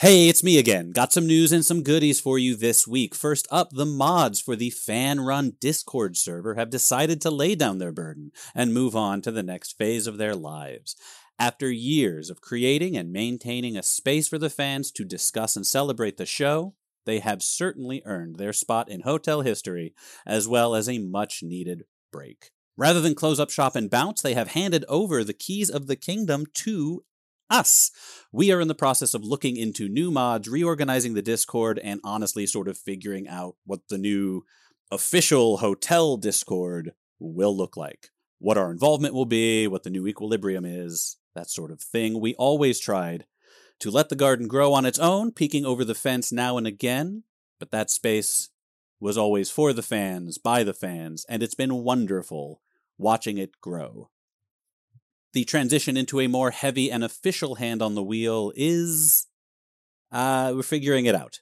Hey, it's me again. Got some news and some goodies for you this week. First up, the mods for the fan run Discord server have decided to lay down their burden and move on to the next phase of their lives. After years of creating and maintaining a space for the fans to discuss and celebrate the show, they have certainly earned their spot in hotel history, as well as a much needed break. Rather than close up shop and bounce, they have handed over the keys of the kingdom to us. We are in the process of looking into new mods, reorganizing the Discord, and honestly sort of figuring out what the new official hotel Discord will look like. What our involvement will be, what the new equilibrium is, that sort of thing. We always tried to let the garden grow on its own, peeking over the fence now and again, but that space was always for the fans, by the fans, and it's been wonderful watching it grow. The transition into a more heavy and official hand on the wheel is. Uh, we're figuring it out.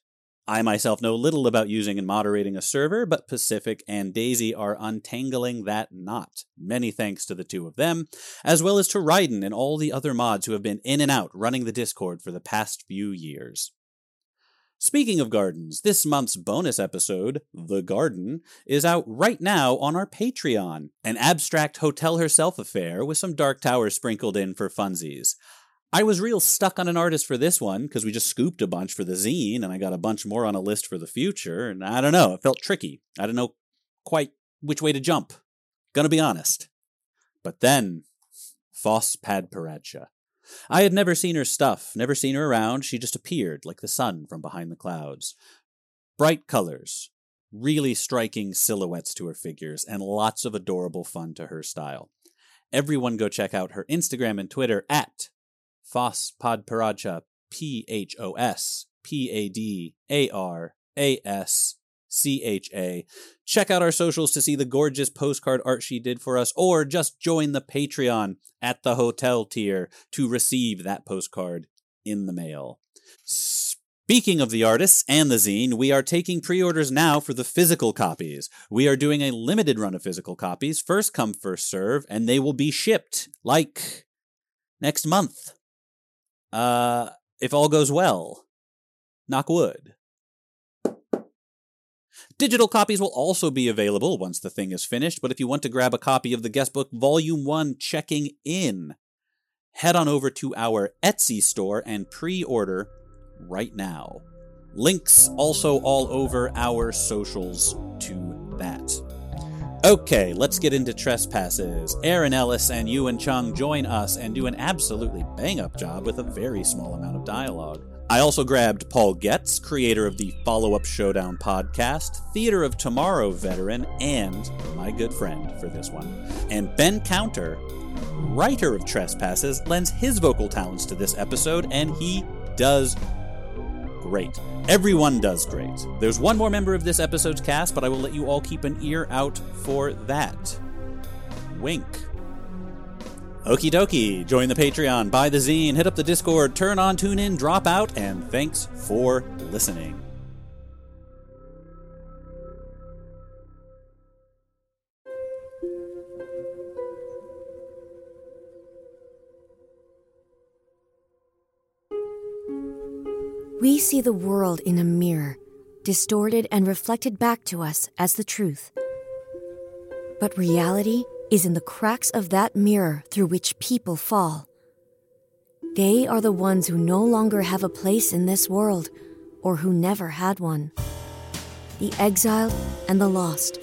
I myself know little about using and moderating a server, but Pacific and Daisy are untangling that knot. Many thanks to the two of them, as well as to Ryden and all the other mods who have been in and out running the Discord for the past few years. Speaking of gardens, this month's bonus episode, The Garden, is out right now on our Patreon. An abstract hotel herself affair with some Dark Towers sprinkled in for funsies. I was real stuck on an artist for this one because we just scooped a bunch for the zine and I got a bunch more on a list for the future. And I don't know, it felt tricky. I don't know quite which way to jump. Gonna be honest. But then, Phos Padparadscha. I had never seen her stuff, never seen her around. She just appeared like the sun from behind the clouds. Bright colors, really striking silhouettes to her figures, and lots of adorable fun to her style. Everyone go check out her Instagram and Twitter at Phos P H O S P A D A R A S C H A. Check out our socials to see the gorgeous postcard art she did for us, or just join the Patreon at the hotel tier to receive that postcard in the mail. Speaking of the artists and the zine, we are taking pre orders now for the physical copies. We are doing a limited run of physical copies, first come, first serve, and they will be shipped like next month. Uh, if all goes well, knock wood. Digital copies will also be available once the thing is finished, but if you want to grab a copy of the guest book Volume 1 Checking In, head on over to our Etsy store and pre order right now. Links also all over our socials to that. Okay, let's get into trespasses. Erin Lillis and Ewan Chung join us and do an absolutely bang up job with a very small amount of dialogue. I also grabbed Paul Goetz, creator of the Follow Up Showdown podcast, Theater of Tomorrow veteran, and my good friend for this one. And Ben Counter, writer of Trespasses, lends his vocal talents to this episode, and he does great. Everyone does great. There's one more member of this episode's cast, but I will let you all keep an ear out for that. Wink. Okie dokie. Join the Patreon, buy the zine, hit up the Discord, turn on, tune in, drop out, and thanks for listening. We see the world in a mirror, distorted and reflected back to us as the truth. But reality is in the cracks of that mirror through which people fall. They are the ones who no longer have a place in this world or who never had one. The exiled and the lost,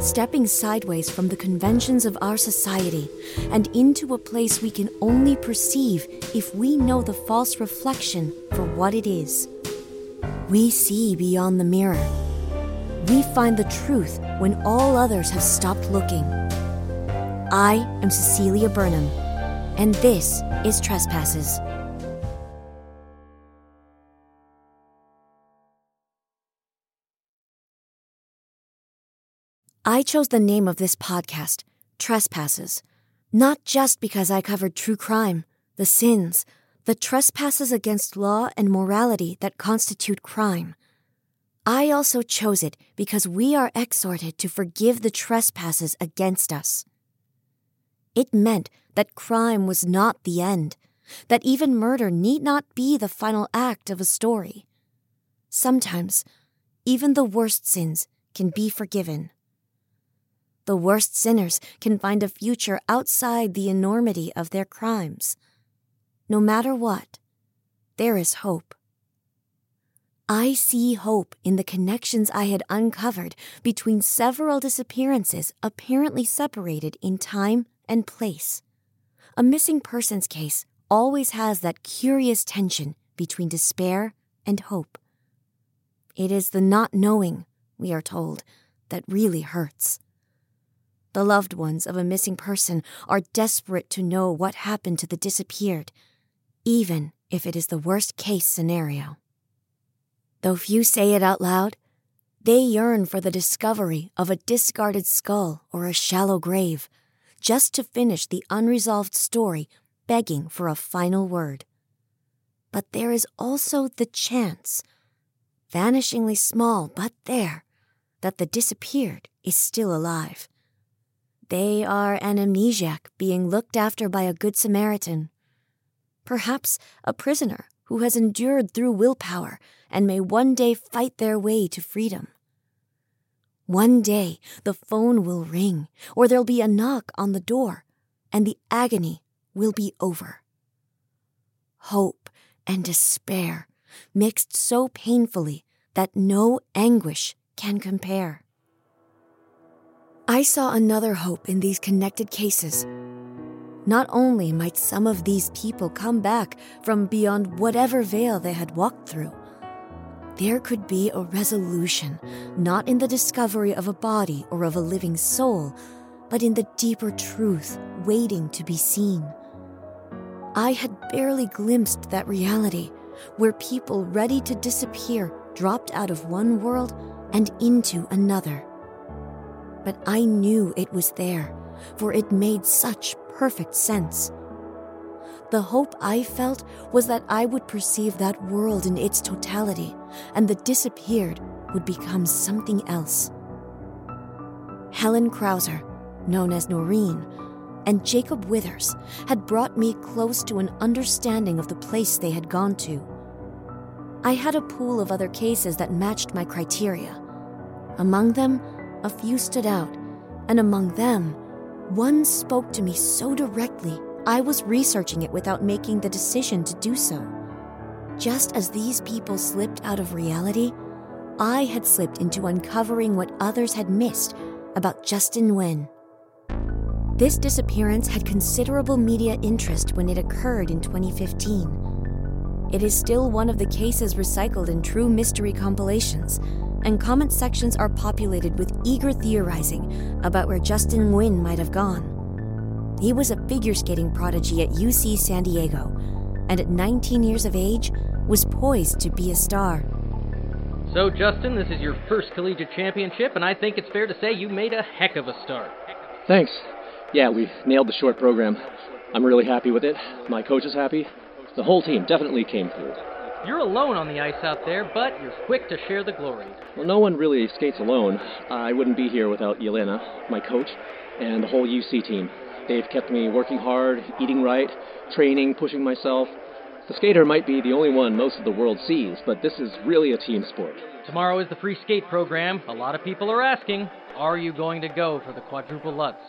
stepping sideways from the conventions of our society and into a place we can only perceive if we know the false reflection for what it is. We see beyond the mirror. We find the truth when all others have stopped looking. I am Cecelia Burnham, and this is Trespasses. I chose the name of this podcast, Trespasses, not just because I covered true crime, the sins, the trespasses against law and morality that constitute crime. I also chose it because we are exhorted to forgive the trespasses against us. It meant that crime was not the end, that even murder need not be the final act of a story. Sometimes, even the worst sins can be forgiven. The worst sinners can find a future outside the enormity of their crimes. No matter what, there is hope. I see hope in the connections I had uncovered between several disappearances apparently separated in time and place. A missing persons case always has that curious tension between despair and hope. It is the not knowing, we are told, that really hurts. The loved ones of a missing person are desperate to know what happened to the disappeared, even if it is the worst case scenario. Though few say it out loud, they yearn for the discovery of a discarded skull or a shallow grave, just to finish the unresolved story, begging for a final word. But there is also the chance, vanishingly small but there, that the disappeared is still alive. They are an amnesiac being looked after by a good Samaritan. Perhaps a prisoner who has endured through willpower and may one day fight their way to freedom. One day the phone will ring, or there'll be a knock on the door, and the agony will be over. Hope and despair mixed so painfully that no anguish can compare. I saw another hope in these connected cases. Not only might some of these people come back from beyond whatever veil they had walked through, there could be a resolution, not in the discovery of a body or of a living soul, but in the deeper truth waiting to be seen. I had barely glimpsed that reality, where people ready to disappear dropped out of one world and into another but I knew it was there, for it made such perfect sense. The hope I felt was that I would perceive that world in its totality, and the disappeared would become something else. Helen Krauser, known as Noreen, and Jacob Withers had brought me close to an understanding of the place they had gone to. I had a pool of other cases that matched my criteria. Among them, a few stood out, and among them, one spoke to me so directly I was researching it without making the decision to do so. Just as these people slipped out of reality, I had slipped into uncovering what others had missed about Justin Nguyen. This disappearance had considerable media interest when it occurred in 2015. It is still one of the cases recycled in true mystery compilations, and comment sections are populated with eager theorizing about where Justin Nguyen might have gone. He was a figure skating prodigy at UC San Diego, and at 19 years of age, was poised to be a star. So, Justin, this is your first collegiate championship, and I think it's fair to say you made a heck of a start. Thanks. Yeah, we nailed the short program. I'm really happy with it. My coach is happy. The whole team definitely came through. You're alone on the ice out there, but you're quick to share the glory. Well, no one really skates alone. I wouldn't be here without Yelena, my coach, and the whole UC team. They've kept me working hard, eating right, training, pushing myself. The skater might be the only one most of the world sees, but this is really a team sport. Tomorrow is the free skate program. A lot of people are asking, are you going to go for the quadruple Lutz?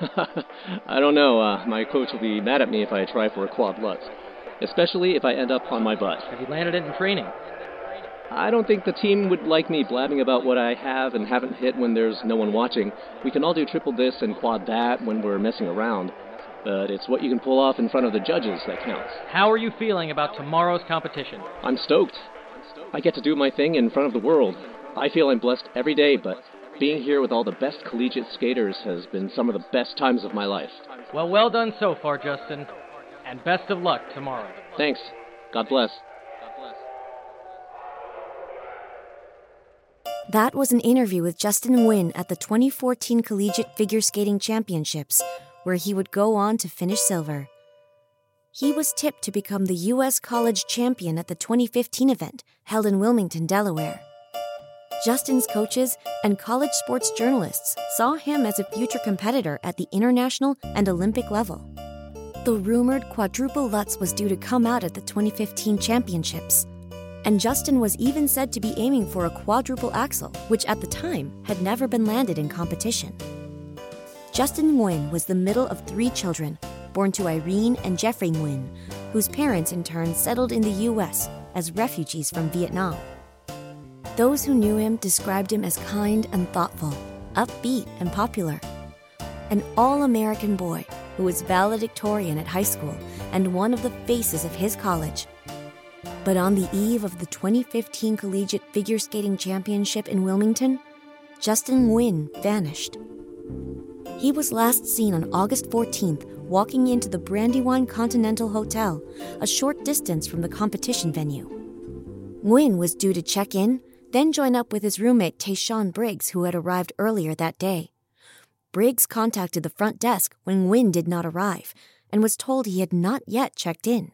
I don't know. Uh, my coach will be mad at me if I try for a quad Lutz especially if I end up on my butt. Have you landed it in training? I don't think the team would like me blabbing about what I have and haven't hit when there's no one watching. We can all do triple this and quad that when we're messing around, but it's what you can pull off in front of the judges that counts. How are you feeling about tomorrow's competition? I'm stoked. I get to do my thing in front of the world. I feel I'm blessed every day, but being here with all the best collegiate skaters has been some of the best times of my life. Well, well done so far, Justin and best of luck tomorrow. Thanks. God bless. That was an interview with Justin Nguyen at the 2014 Collegiate Figure Skating Championships, where he would go on to finish silver. He was tipped to become the U.S. College Champion at the 2015 event held in Wilmington, Delaware. Justin's coaches and college sports journalists saw him as a future competitor at the international and Olympic level. The rumored quadruple Lutz was due to come out at the 2015 championships. And Justin was even said to be aiming for a quadruple axel, which at the time had never been landed in competition. Justin Nguyen was the middle of three children, born to Irene and Jeffrey Nguyen, whose parents in turn settled in the US as refugees from Vietnam. Those who knew him described him as kind and thoughtful, upbeat and popular. An all American boy who was valedictorian at high school and one of the faces of his college. But on the eve of the 2015 Collegiate Figure Skating Championship in Wilmington, Justin Nguyen vanished. He was last seen on August 14th walking into the Brandywine Continental Hotel, a short distance from the competition venue. Nguyen was due to check in, then join up with his roommate Tayshawn Briggs, who had arrived earlier that day. Briggs contacted the front desk when Nguyen did not arrive and was told he had not yet checked in.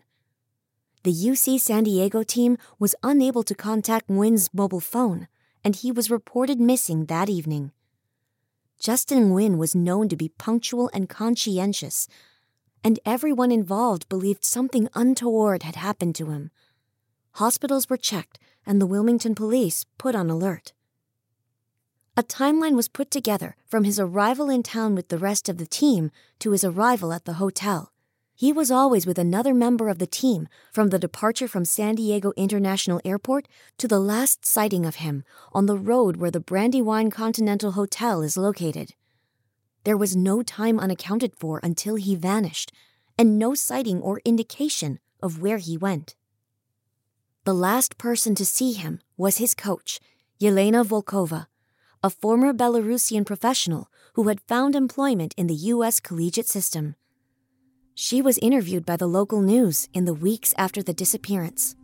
The UC San Diego team was unable to contact Nguyen's mobile phone, and he was reported missing that evening. Justin Nguyen was known to be punctual and conscientious, and everyone involved believed something untoward had happened to him. Hospitals were checked, and the Wilmington police put on alert. A timeline was put together from his arrival in town with the rest of the team to his arrival at the hotel. He was always with another member of the team from the departure from San Diego International Airport to the last sighting of him on the road where the Brandywine Continental Hotel is located. There was no time unaccounted for until he vanished, and no sighting or indication of where he went. The last person to see him was his coach, Yelena Volkova, a former Belarusian professional who had found employment in the U.S. collegiate system. She was interviewed by the local news in the weeks after the disappearance.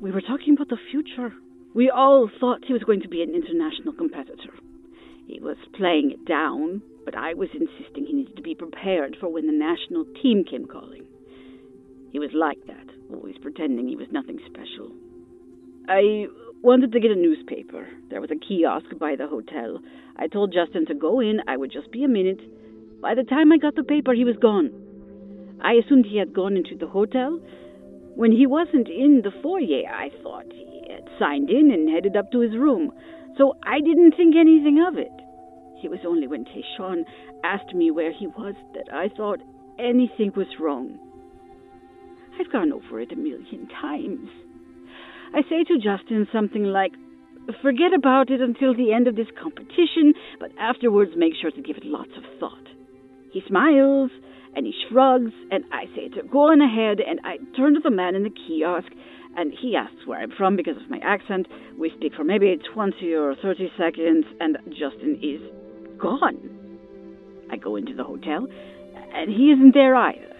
We were talking about the future. We all thought he was going to be an international competitor. He was playing it down, but I was insisting he needed to be prepared for when the national team came calling. He was like that, always pretending he was nothing special. I wanted to get a newspaper. There was a kiosk by the hotel. I told Justin to go in, I would just be a minute. By the time I got the paper, he was gone. I assumed he had gone into the hotel. When he wasn't in the foyer, I thought he had signed in and headed up to his room, so I didn't think anything of it. It was only when Tayshawn asked me where he was that I thought anything was wrong. I've gone over it a million times. I say to Justin something like, Forget about it until the end of this competition, but afterwards make sure to give it lots of thought. He smiles and he shrugs, and I say to go on ahead, and I turn to the man in the kiosk, and he asks where I'm from because of my accent. We speak for maybe 20 or 30 seconds, and Justin is gone. I go into the hotel, and he isn't there either.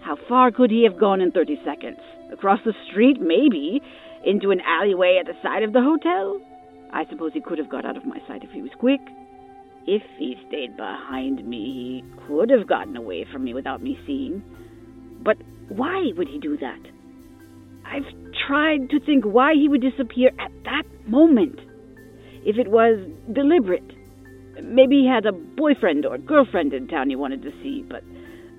How far could he have gone in 30 seconds? Across the street, maybe. Into an alleyway at the side of the hotel? I suppose he could have got out of my sight if he was quick. If he stayed behind me, he could have gotten away from me without me seeing. But why would he do that? I've tried to think why he would disappear at that moment. If it was deliberate, Maybe he had a boyfriend or girlfriend in town he wanted to see, but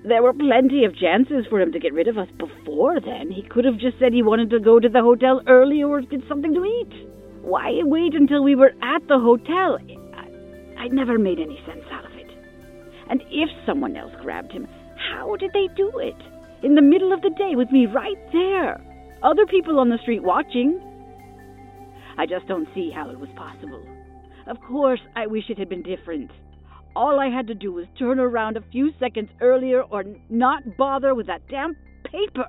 there were plenty of chances for him to get rid of us before then. He could have just said he wanted to go to the hotel early or get something to eat. Why wait until we were at the hotel? I, never made any sense out of it. And if someone else grabbed him, how did they do it? In the middle of the day with me right there. Other people on the street watching. I just don't see how it was possible. Of course, I wish it had been different. All I had to do was turn around a few seconds earlier or not bother with that damn paper.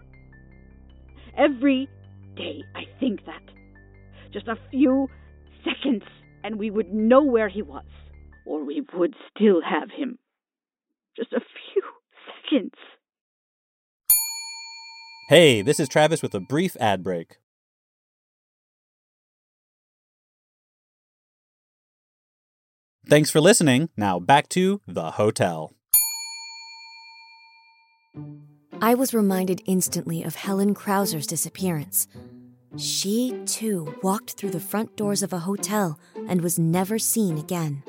Every day I think that. Just a few seconds and we would know where he was, or we would still have him. Just a few seconds. Hey, this is Travis with a brief ad break. Thanks for listening. Now back to the hotel. I was reminded instantly of Helen Krauser's disappearance. She, too, walked through the front doors of a hotel and was never seen again.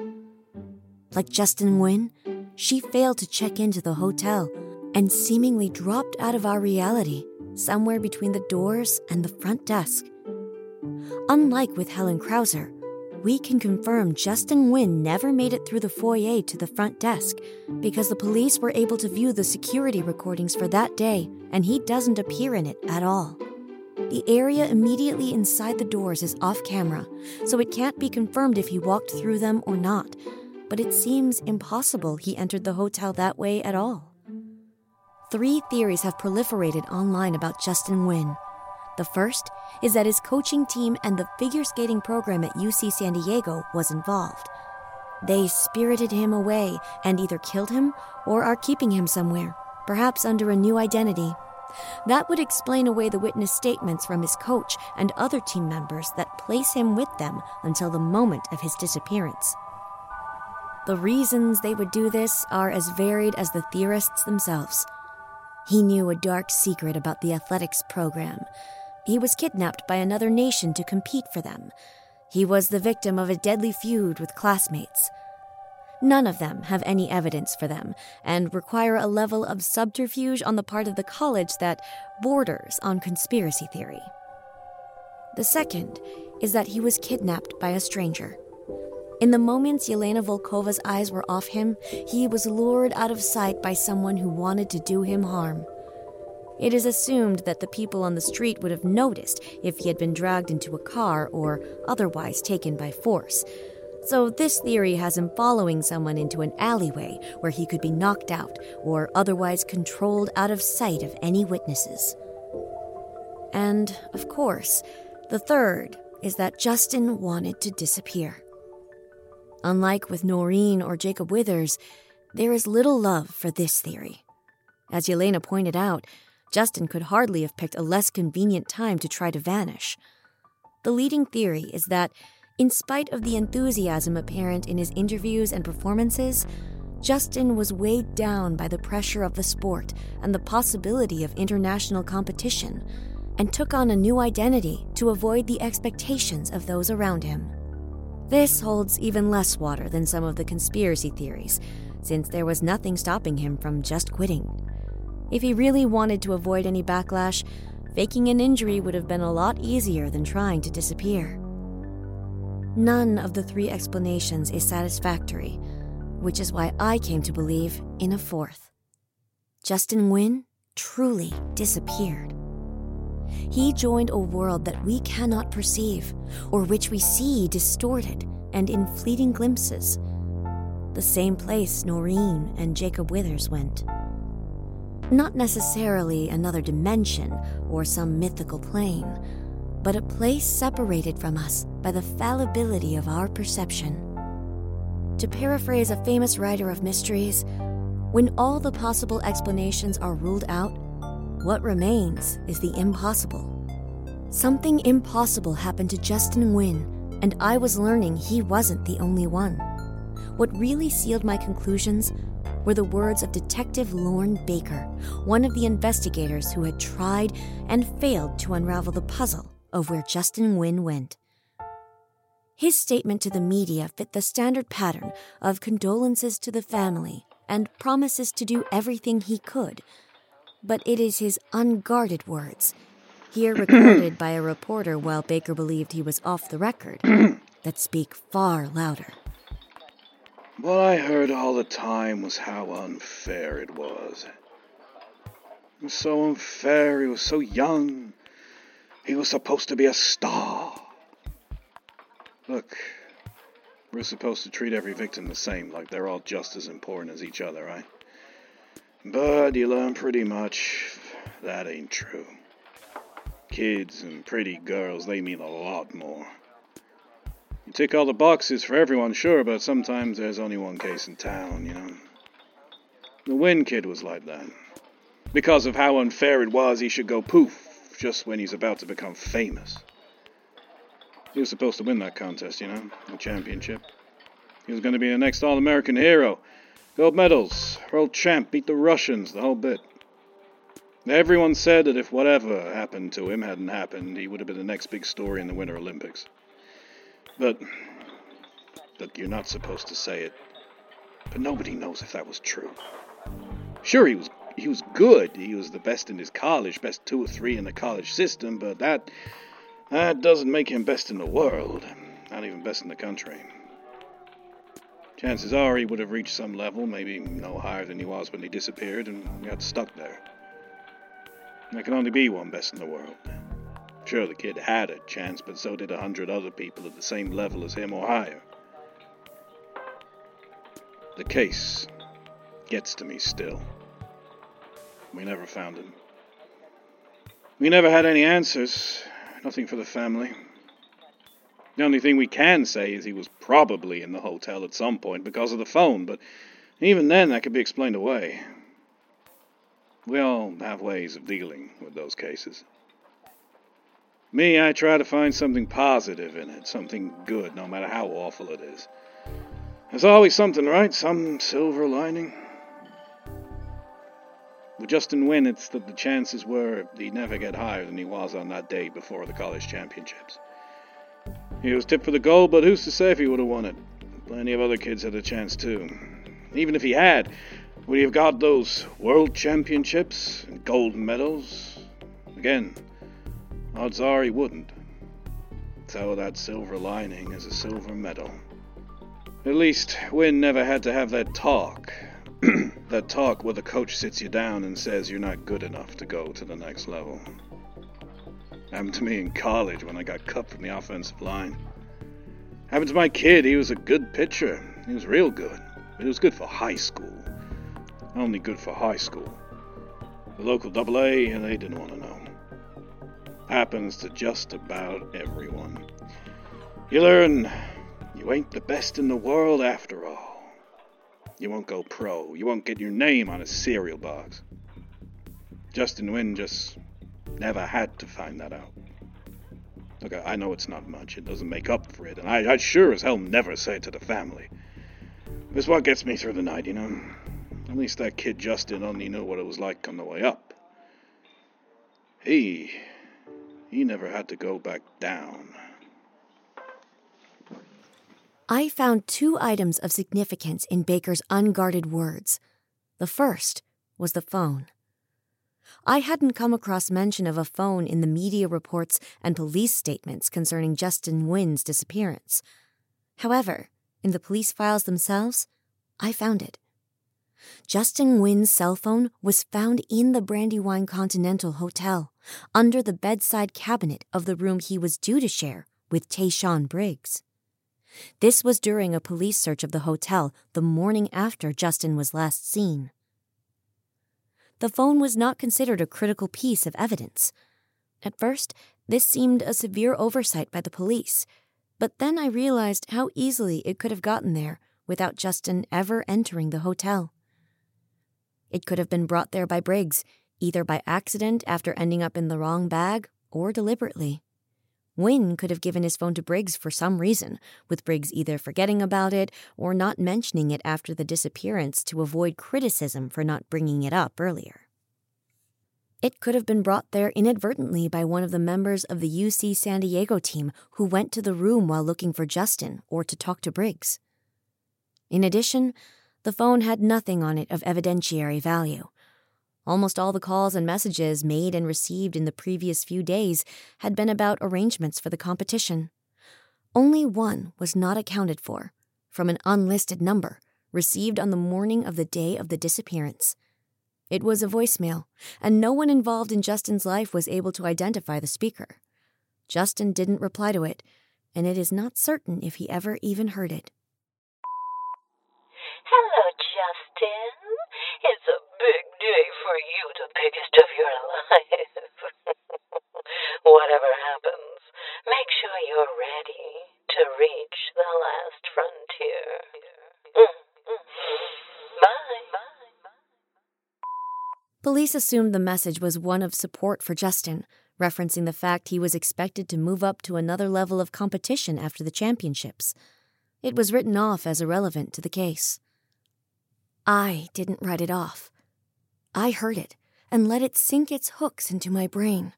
Like Justin Nguyen, she failed to check into the hotel, and seemingly dropped out of our reality, somewhere between the doors and the front desk. Unlike with Helen Krauser, we can confirm Justin Nguyen never made it through the foyer to the front desk because the police were able to view the security recordings for that day and he doesn't appear in it at all. The area immediately inside the doors is off camera, so it can't be confirmed if he walked through them or not, but it seems impossible he entered the hotel that way at all. Three theories have proliferated online about Justin Nguyen. The first is that his coaching team and the figure skating program at UC San Diego was involved. They spirited him away and either killed him or are keeping him somewhere, perhaps under a new identity. That would explain away the witness statements from his coach and other team members that place him with them until the moment of his disappearance. The reasons they would do this are as varied as the theorists themselves. He knew a dark secret about the athletics program. He was kidnapped by another nation to compete for them. He was the victim of a deadly feud with classmates. None of them have any evidence for them and require a level of subterfuge on the part of the college that borders on conspiracy theory. The second is that he was kidnapped by a stranger. In the moments Yelena Volkova's eyes were off him, he was lured out of sight by someone who wanted to do him harm. It is assumed that the people on the street would have noticed if he had been dragged into a car or otherwise taken by force. So, this theory has him following someone into an alleyway where he could be knocked out or otherwise controlled out of sight of any witnesses. And, of course, the third is that Justin wanted to disappear. Unlike with Noreen or Jacob Withers, there is little love for this theory. As Yelena pointed out, Justin could hardly have picked a less convenient time to try to vanish. The leading theory is that, in spite of the enthusiasm apparent in his interviews and performances, Justin was weighed down by the pressure of the sport and the possibility of international competition, and took on a new identity to avoid the expectations of those around him. This holds even less water than some of the conspiracy theories, since there was nothing stopping him from just quitting. If he really wanted to avoid any backlash, faking an injury would have been a lot easier than trying to disappear. None of the three explanations is satisfactory, which is why I came to believe in a fourth. Justin Nguyen truly disappeared. He joined a world that we cannot perceive, or which we see distorted and in fleeting glimpses. The same place Noreen and Jacob Withers went. Not necessarily another dimension or some mythical plane, but a place separated from us by the fallibility of our perception. To paraphrase a famous writer of mysteries, when all the possible explanations are ruled out, what remains is the impossible. Something impossible happened to Justin Nguyen, and I was learning he wasn't the only one. What really sealed my conclusions were the words of Detective Lorne Baker, one of the investigators who had tried and failed to unravel the puzzle of where Justin Nguyen went. His statement to the media fit the standard pattern of condolences to the family and promises to do everything he could but it is his unguarded words, here recorded by a reporter while Baker believed he was off the record, that speak far louder. What I heard all the time was how unfair it was. It was so unfair, he was so young. He was supposed to be a star. Look, we're supposed to treat every victim the same, like they're all just as important as each other, right? But you learn pretty much that ain't true. Kids and pretty girls, they mean a lot more. You tick all the boxes for everyone, sure, but sometimes there's only one case in town, you know. The Nguyen kid was like that. Because of how unfair it was, he should go poof just when he's about to become famous. He was supposed to win that contest, you know, the championship. He was going to be the next All American hero. Gold medals, world champ, beat the Russians, the whole bit. Everyone said that if whatever happened to him hadn't happened, he would have been the next big story in the Winter Olympics. But, look, you're not supposed to say it. But nobody knows if that was true. Sure, he was he was good. He was the best in his college, best two or three in the college system, but that that doesn't make him best in the world. Not even best in the country. Chances are he would have reached some level, maybe no higher than he was when he disappeared, and got stuck there. There can only be one best in the world. Sure, the kid had a chance, but so did a hundred other people at the same level as him or higher. The case gets to me still. We never found him. We never had any answers. Nothing for the family. The only thing we can say is he was probably in the hotel at some point because of the phone, but even then that could be explained away. We all have ways of dealing with those cases. Me, I try to find something positive in it, something good, no matter how awful it is. There's always something, right? Some silver lining. With Justin Nguyen, it's that the chances were he'd never get higher than he was on that day before the college championships. He was tipped for the gold, but who's to say if he would have won it? Plenty of other kids had a chance too. Even if he had, would he have got those world championships and gold medals? Again, odds are he wouldn't. So that silver lining is a silver medal. At least Nguyen never had to have that talk. that talk where the coach sits you down and says you're not good enough to go to the next level. Happened to me in college when I got cut from the offensive line. Happened to my kid, he was a good pitcher. He was real good. But he was good for high school. Only good for high school. The local double A, and they didn't want to know. Happens to just about everyone. You learn you ain't the best in the world after all. You won't go pro. You won't get your name on a cereal box. Justin Nguyen just never had to find that out. Look, I know it's not much. It doesn't make up for it, and I, I sure as hell never say it to the family. It's what gets me through the night, you know. At least that kid Justin only knew what it was like on the way up. He, he never had to go back down. I found two items of significance in Baker's unguarded words. The first was the phone. I hadn't come across mention of a phone in the media reports and police statements concerning Justin Nguyen's disappearance. However, in the police files themselves, I found it. Justin Nguyen's cell phone was found in the Brandywine Continental Hotel, under the bedside cabinet of the room he was due to share with Tayshawn Briggs. This was during a police search of the hotel the morning after Justin was last seen. The phone was not considered a critical piece of evidence. At first, this seemed a severe oversight by the police, but then I realized how easily it could have gotten there without Justin ever entering the hotel. It could have been brought there by Briggs, either by accident after ending up in the wrong bag or deliberately. Nguyen could have given his phone to Briggs for some reason, with Briggs either forgetting about it or not mentioning it after the disappearance to avoid criticism for not bringing it up earlier. It could have been brought there inadvertently by one of the members of the UC San Diego team who went to the room while looking for Justin or to talk to Briggs. In addition, the phone had nothing on it of evidentiary value. Almost all the calls and messages made and received in the previous few days had been about arrangements for the competition. Only one was not accounted for, from an unlisted number, received on the morning of the day of the disappearance. It was a voicemail, and no one involved in Justin's life was able to identify the speaker. Justin didn't reply to it, and it is not certain if he ever even heard it. Hello, Justin. It's a big day for you, the biggest of your life. Whatever happens, make sure you're ready to reach the last frontier. Mm-hmm. Bye. Police assumed the message was one of support for Justin, referencing the fact he was expected to move up to another level of competition after the championships. It was written off as irrelevant to the case. I didn't write it off. I heard it and let it sink its hooks into my brain.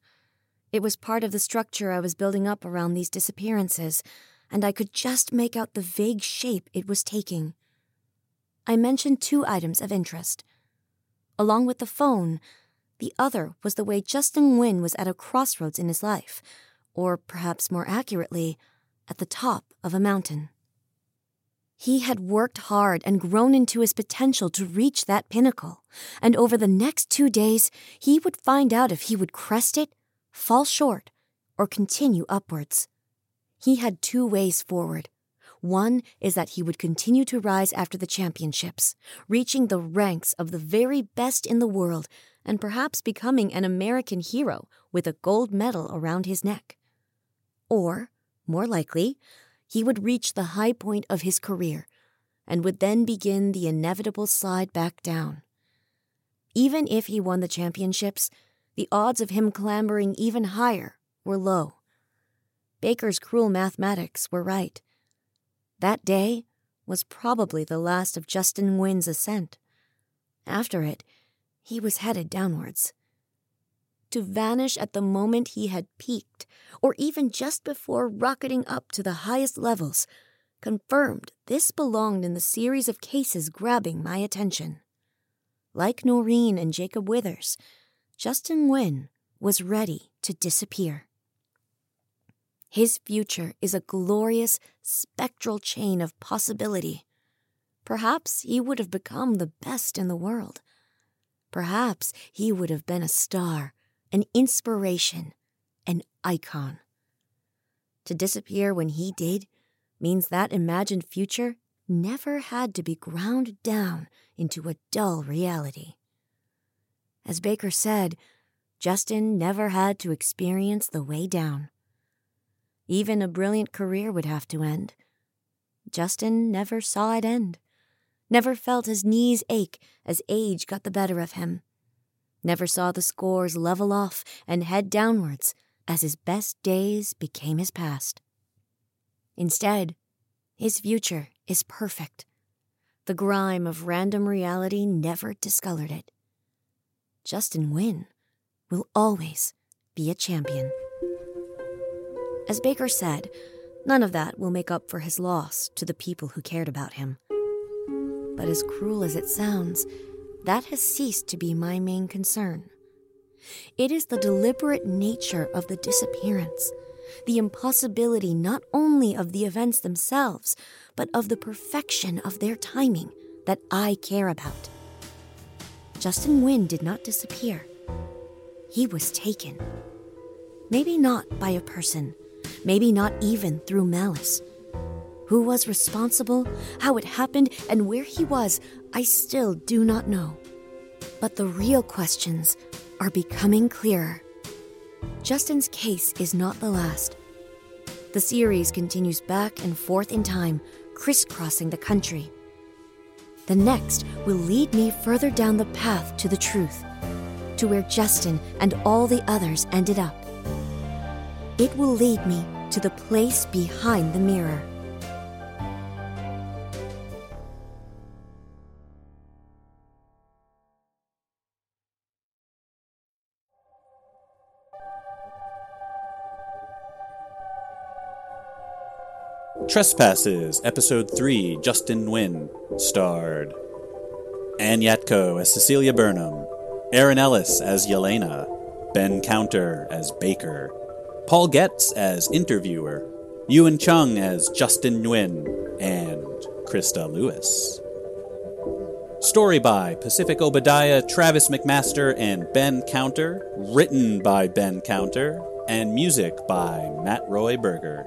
It was part of the structure I was building up around these disappearances, and I could just make out the vague shape it was taking. I mentioned two items of interest. along with the phone, the other was the way Justin Nguyen was at a crossroads in his life, or perhaps more accurately, at the top of a mountain. He had worked hard and grown into his potential to reach that pinnacle, and over the next two days, he would find out if he would crest it, fall short, or continue upwards. He had two ways forward. One is that he would continue to rise after the championships, reaching the ranks of the very best in the world and perhaps becoming an American hero with a gold medal around his neck. Or, more likely, he would reach the high point of his career and would then begin the inevitable slide back down. Even if he won the championships, the odds of him clambering even higher were low. Baker's cruel mathematics were right. That day was probably the last of Justin Nguyen's ascent. After it, he was headed downwards to vanish at the moment he had peaked, or even just before rocketing up to the highest levels, confirmed this belonged in the series of cases grabbing my attention. Like Noreen and Jacob Withers, Justin Nguyen was ready to disappear. His future is a glorious, spectral chain of possibility. Perhaps he would have become the best in the world. Perhaps he would have been a star an inspiration, an icon. To disappear when he did means that imagined future never had to be ground down into a dull reality. As Baker said, Justin never had to experience the way down. Even a brilliant career would have to end. Justin never saw it end, never felt his knees ache as age got the better of him never saw the scores level off and head downwards as his best days became his past. Instead, his future is perfect. The grime of random reality never discolored it. Justin Nguyen will always be a champion. As Baker said, none of that will make up for his loss to the people who cared about him. But as cruel as it sounds, that has ceased to be my main concern. It is the deliberate nature of the disappearance, the impossibility not only of the events themselves, but of the perfection of their timing that I care about. Justin Nguyen did not disappear. He was taken. Maybe not by a person, maybe not even through malice. Who was responsible, how it happened, and where he was, I still do not know. But the real questions are becoming clearer. Justin's case is not the last. The series continues back and forth in time, crisscrossing the country. The next will lead me further down the path to the truth, to where Justin and all the others ended up. It will lead me to the place behind the mirror. Trespasses, Episode 3, Justin Nguyen, starred Anne Yatco as Cecelia Burnham, Erin Lillis as Yelena, Ben Counter as Baker, Paul Goetz as Interviewer, Ewan Chung as Justin Nguyen, and Christa Lewis. Story by Pacific Obadiah, Travis McMaster, and Ben Counter, written by Ben Counter, and music by Matt Roi Berger.